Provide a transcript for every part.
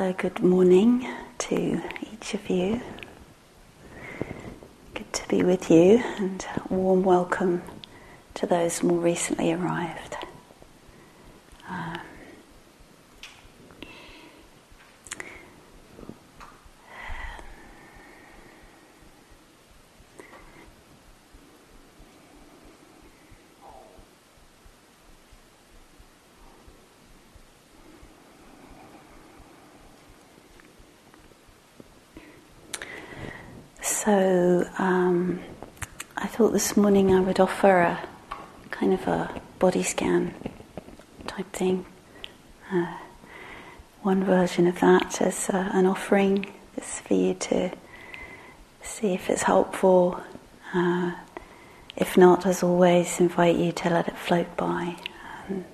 So, good morning to each of you. Good to be with you, and warm welcome to those more recently arrived. Uh, So um, I thought this morning I would offer a kind of a body scan type thing. Uh, one version of that as uh, an offering is for you to see if it's helpful. Uh, if not, as always, invite you to let it float by. Um,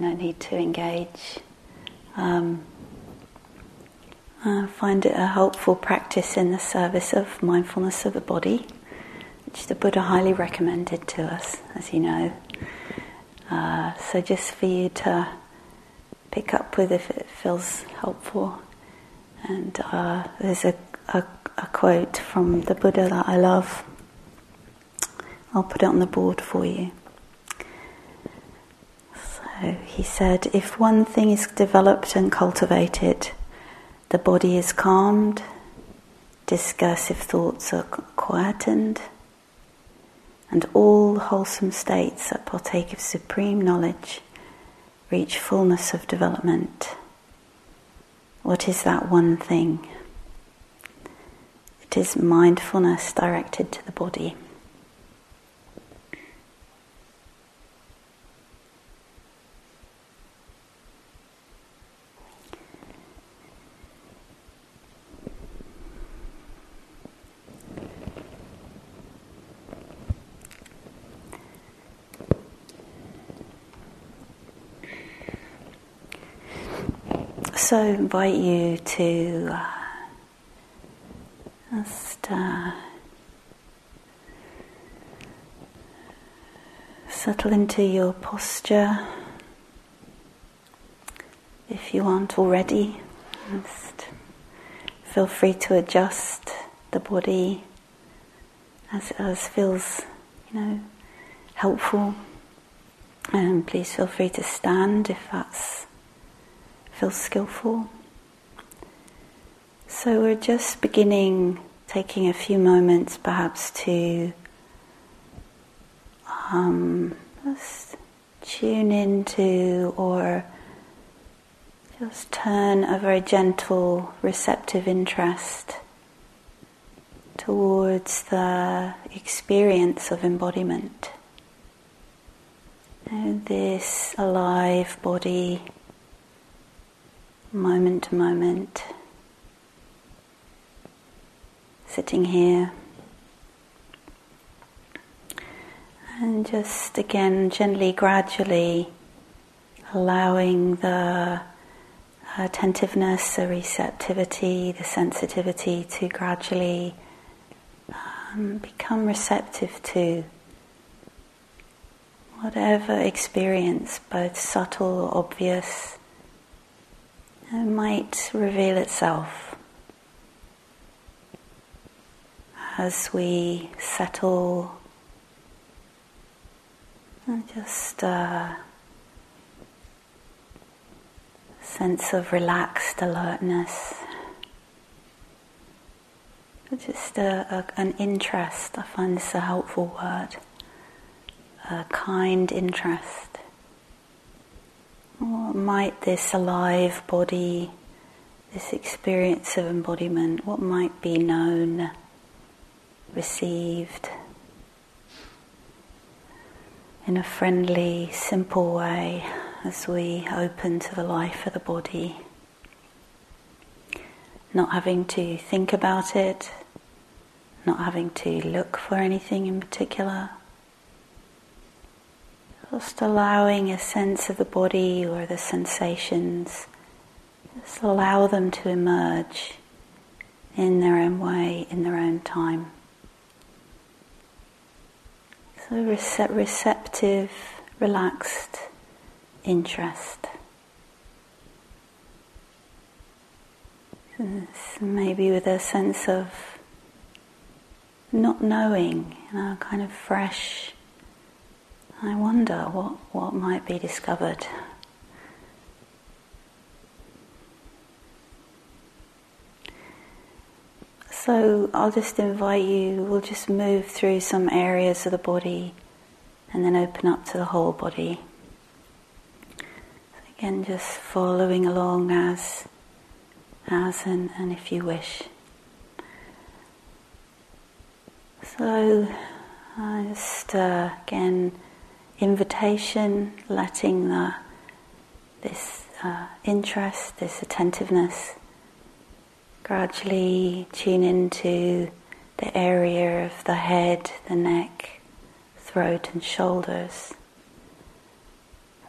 no need to engage. Um, uh, find it a helpful practice in the service of mindfulness of the body, which the Buddha highly recommended to us, as you know. Uh, so, just for you to pick up with if it feels helpful. And uh, there's a, a, a quote from the Buddha that I love. I'll put it on the board for you. So he said, if one thing is developed and cultivated, the body is calmed, discursive thoughts are quietened, and all wholesome states that partake of supreme knowledge reach fullness of development. What is that one thing? It is mindfulness directed to the body. So invite you to uh, just uh, settle into your posture. If you aren't already, just feel free to adjust the body as, as feels, you know, helpful. And please feel free to stand if that's skillful. So we're just beginning, taking a few moments perhaps to um, just tune into or just turn a very gentle, receptive interest towards the experience of embodiment. And this alive body moment to moment, sitting here. And just again, gently, gradually allowing the attentiveness, the receptivity, the sensitivity to gradually um, become receptive to whatever experience, both subtle or obvious, might reveal itself as we settle and just a uh, sense of relaxed alertness. Just a, a, an interest, I find this a helpful word, a kind interest. What might this alive body, this experience of embodiment, what might be known, received in a friendly, simple way as we open to the life of the body? Not having to think about it, not having to look for anything in particular. Just allowing a sense of the body or the sensations, just allow them to emerge in their own way, in their own time. So rece- receptive, relaxed interest. maybe with a sense of not knowing, you know, kind of fresh. I wonder what, what might be discovered. So I'll just invite you, we'll just move through some areas of the body and then open up to the whole body. Again, just following along as, as and, and if you wish. So, I just uh, again, invitation, letting the, this uh, interest, this attentiveness, gradually tune into the area of the head, the neck, throat, and shoulders.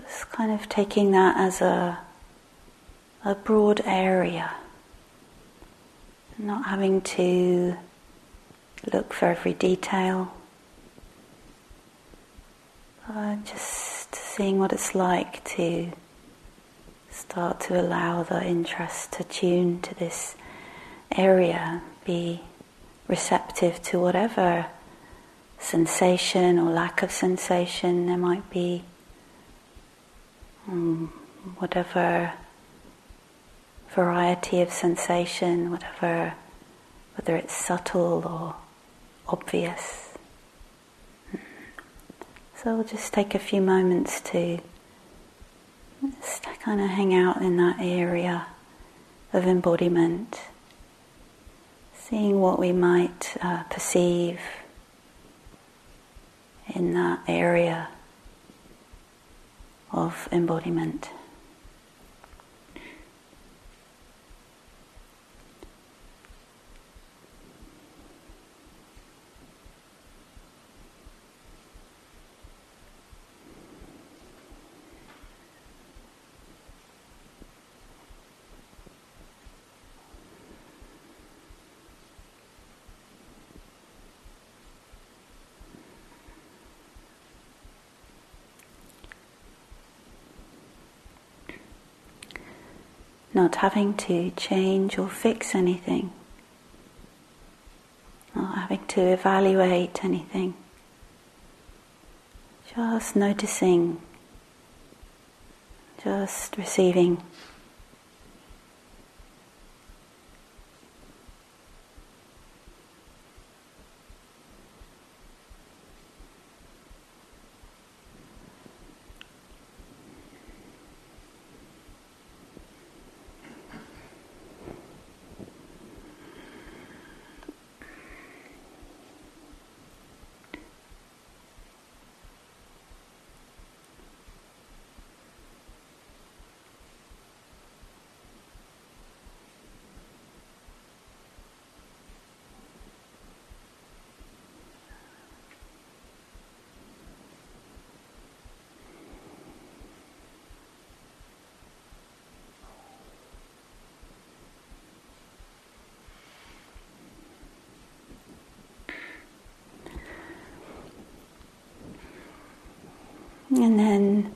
Just kind of taking that as a, a broad area, not having to look for every detail. Uh, just seeing what it's like to start to allow the interest to tune to this area, be receptive to whatever sensation or lack of sensation there might be, um, whatever variety of sensation, whatever, whether it's subtle or obvious. So we'll just take a few moments to just kind of hang out in that area of embodiment, seeing what we might uh, perceive in that area of embodiment. Not having to change or fix anything, not having to evaluate anything, just noticing, just receiving. And then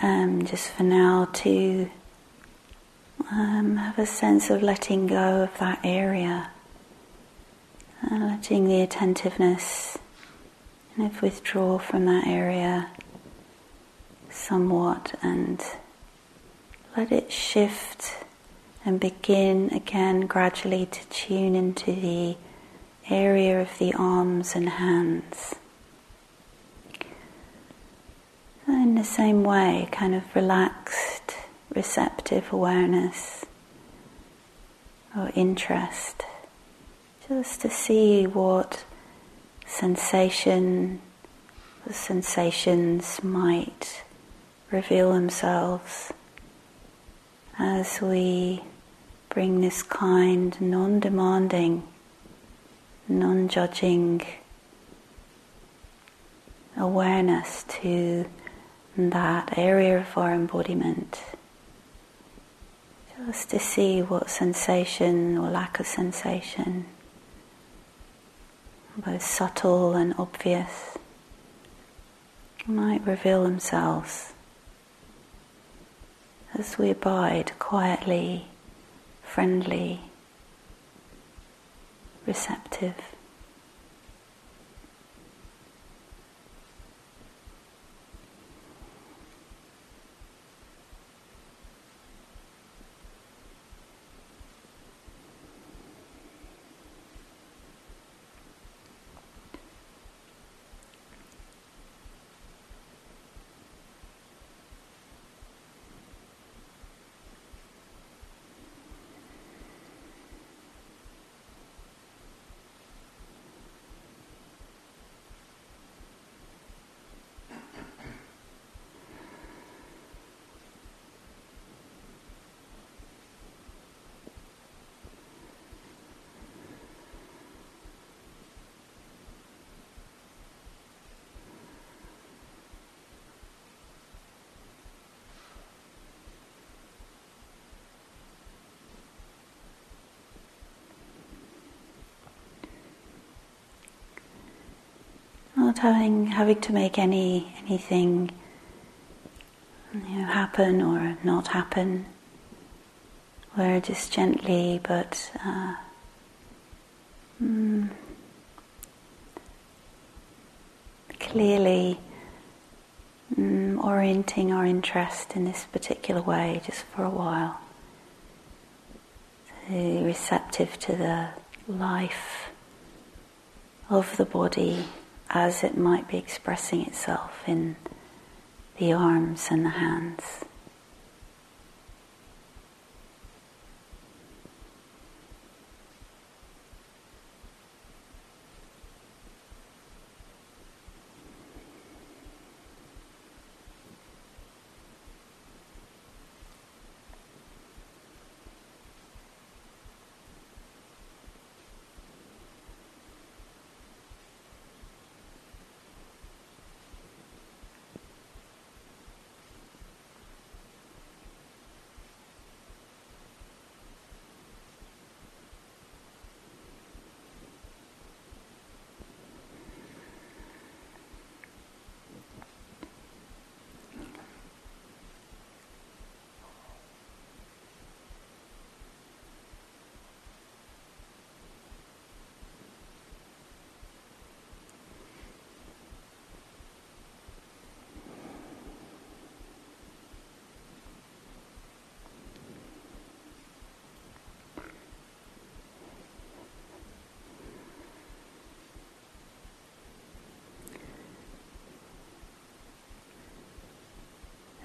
um, just for now to um, have a sense of letting go of that area, uh, letting the attentiveness kind of withdraw from that area somewhat and let it shift and begin again gradually to tune into the area of the arms and hands. In the same way, kind of relaxed, receptive awareness or interest, just to see what sensation, the sensations might reveal themselves as we bring this kind, non demanding, non judging awareness to that area of our embodiment. Just to see what sensation or lack of sensation, both subtle and obvious, might reveal themselves as we abide quietly, friendly, receptive. Not having having to make any anything you know, happen or not happen. We're just gently but uh, mm, clearly mm, orienting our interest in this particular way just for a while. So receptive to the life of the body as it might be expressing itself in the arms and the hands.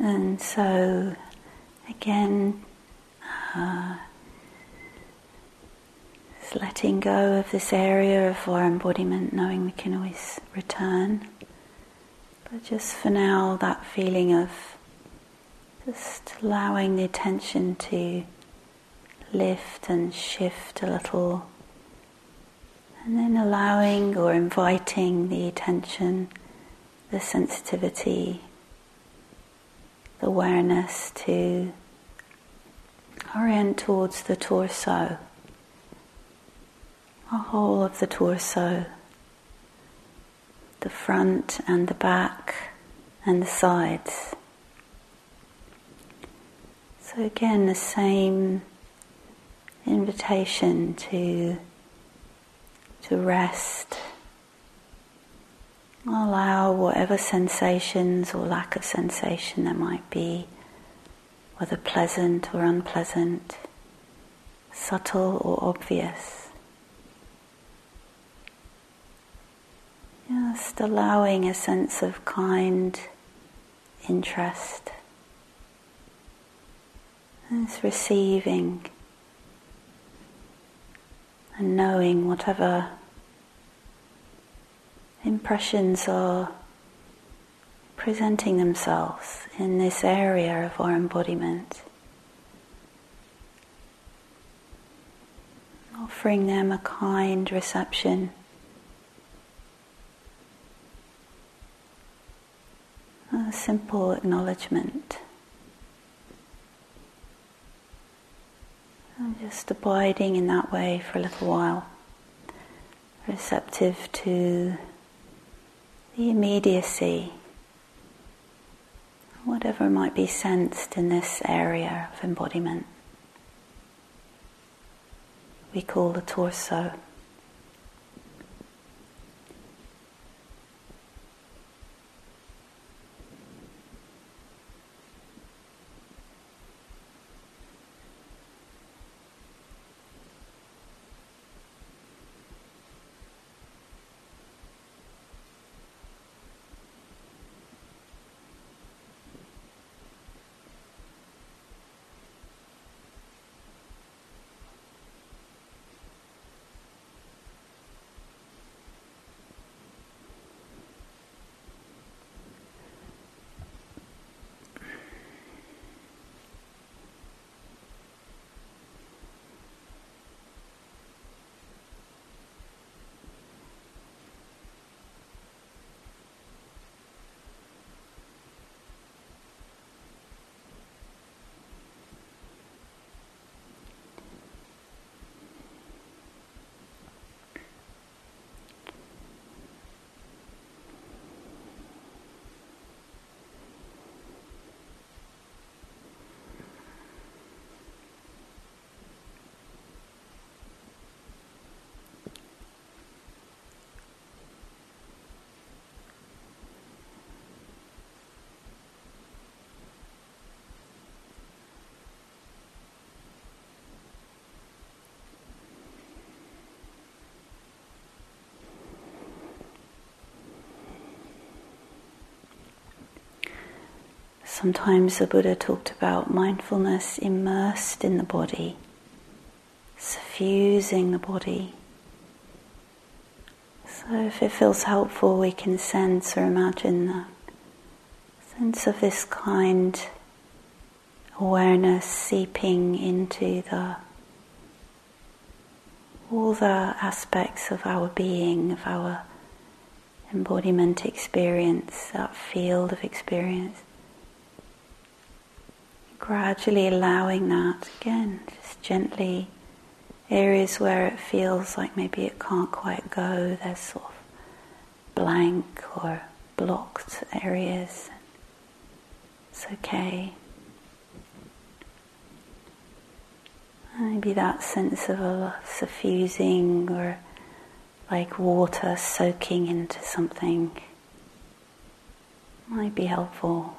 And so, again, uh, letting go of this area of our embodiment, knowing we can always return. But just for now, that feeling of just allowing the attention to lift and shift a little, and then allowing or inviting the attention, the sensitivity the awareness to orient towards the torso, the whole of the torso, the front and the back and the sides. So again, the same invitation to to rest Allow whatever sensations or lack of sensation there might be, whether pleasant or unpleasant, subtle or obvious. Just allowing a sense of kind interest. It's receiving and knowing whatever impressions are presenting themselves in this area of our embodiment. Offering them a kind reception. A simple acknowledgement. And just abiding in that way for a little while, receptive to the immediacy, whatever might be sensed in this area of embodiment. We call the torso. Sometimes the Buddha talked about mindfulness immersed in the body, suffusing the body. So, if it feels helpful, we can sense or imagine the sense of this kind awareness seeping into the all the aspects of our being, of our embodiment experience, that field of experience gradually allowing that again, just gently, areas where it feels like maybe it can't quite go, there's sort of blank or blocked areas. It's okay. Maybe that sense of a suffusing or like water soaking into something might be helpful.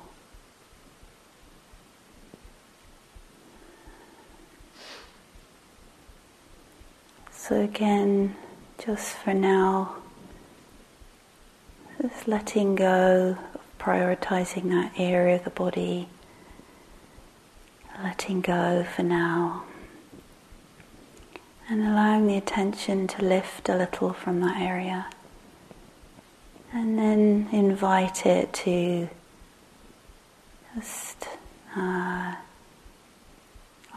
So, again, just for now, just letting go of prioritizing that area of the body, letting go for now, and allowing the attention to lift a little from that area, and then invite it to just uh,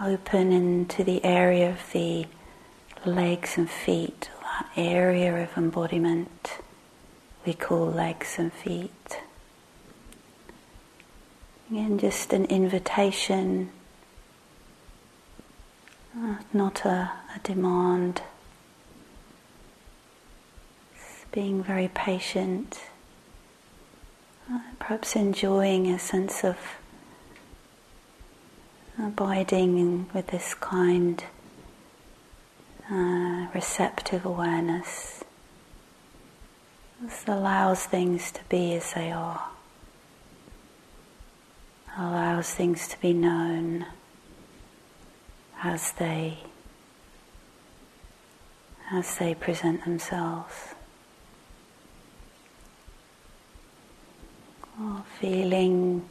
open into the area of the legs and feet, that area of embodiment we call legs and feet. Again, just an invitation, uh, not a, a demand. Being very patient, uh, perhaps enjoying a sense of abiding with this kind uh, receptive awareness. This allows things to be as they are, allows things to be known as they as they present themselves. Feeling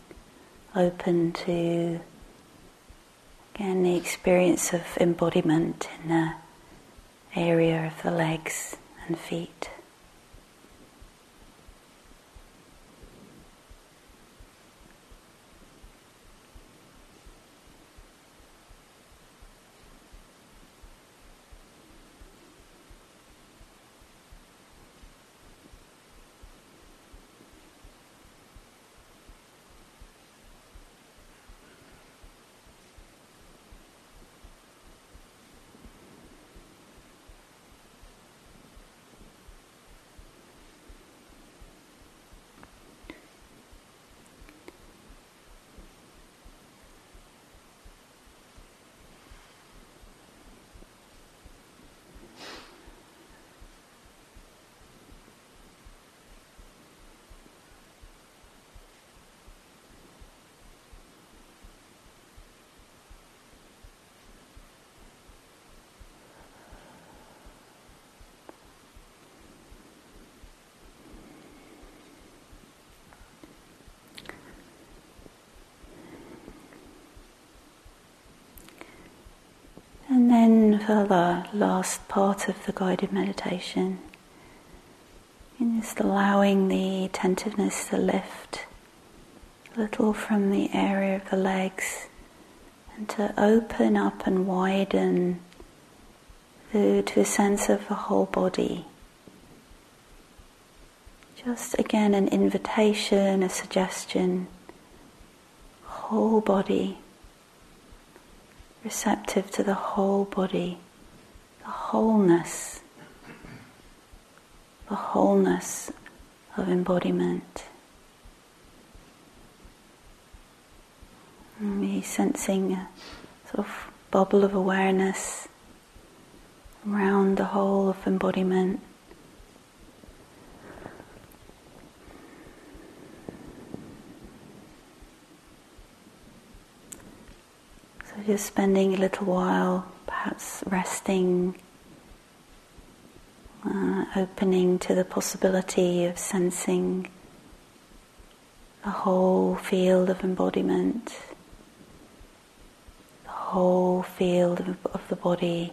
open to again the experience of embodiment in the area of the legs and feet. For the last part of the guided meditation. And just allowing the attentiveness to lift a little from the area of the legs and to open up and widen to, to a sense of the whole body. Just again an invitation, a suggestion, whole body, receptive to the whole body, the wholeness, the wholeness of embodiment. Me sensing a sort of bubble of awareness around the whole of embodiment. Just spending a little while, perhaps resting, uh, opening to the possibility of sensing the whole field of embodiment, the whole field of, of the body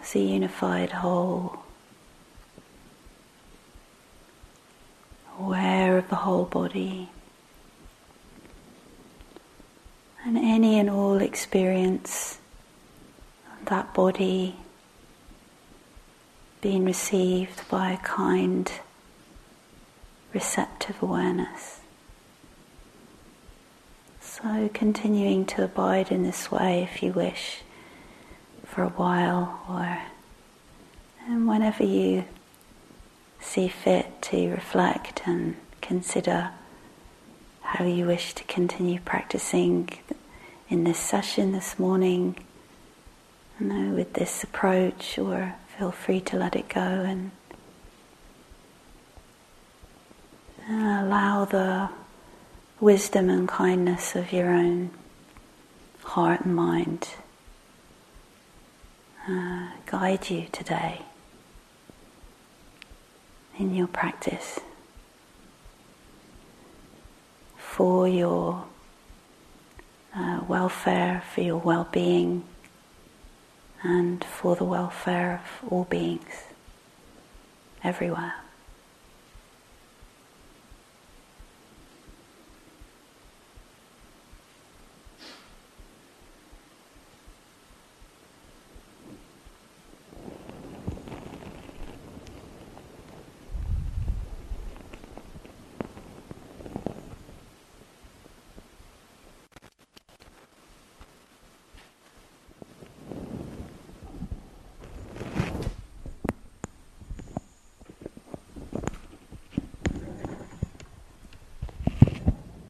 as a unified whole, aware of the whole body, and any and all experience of that body being received by a kind, receptive awareness. So, continuing to abide in this way if you wish for a while or and whenever you see fit to reflect and consider how you wish to continue practicing in this session this morning you know, with this approach or feel free to let it go and allow the wisdom and kindness of your own heart and mind uh, guide you today in your practice for your uh, welfare, for your well being, and for the welfare of all beings everywhere.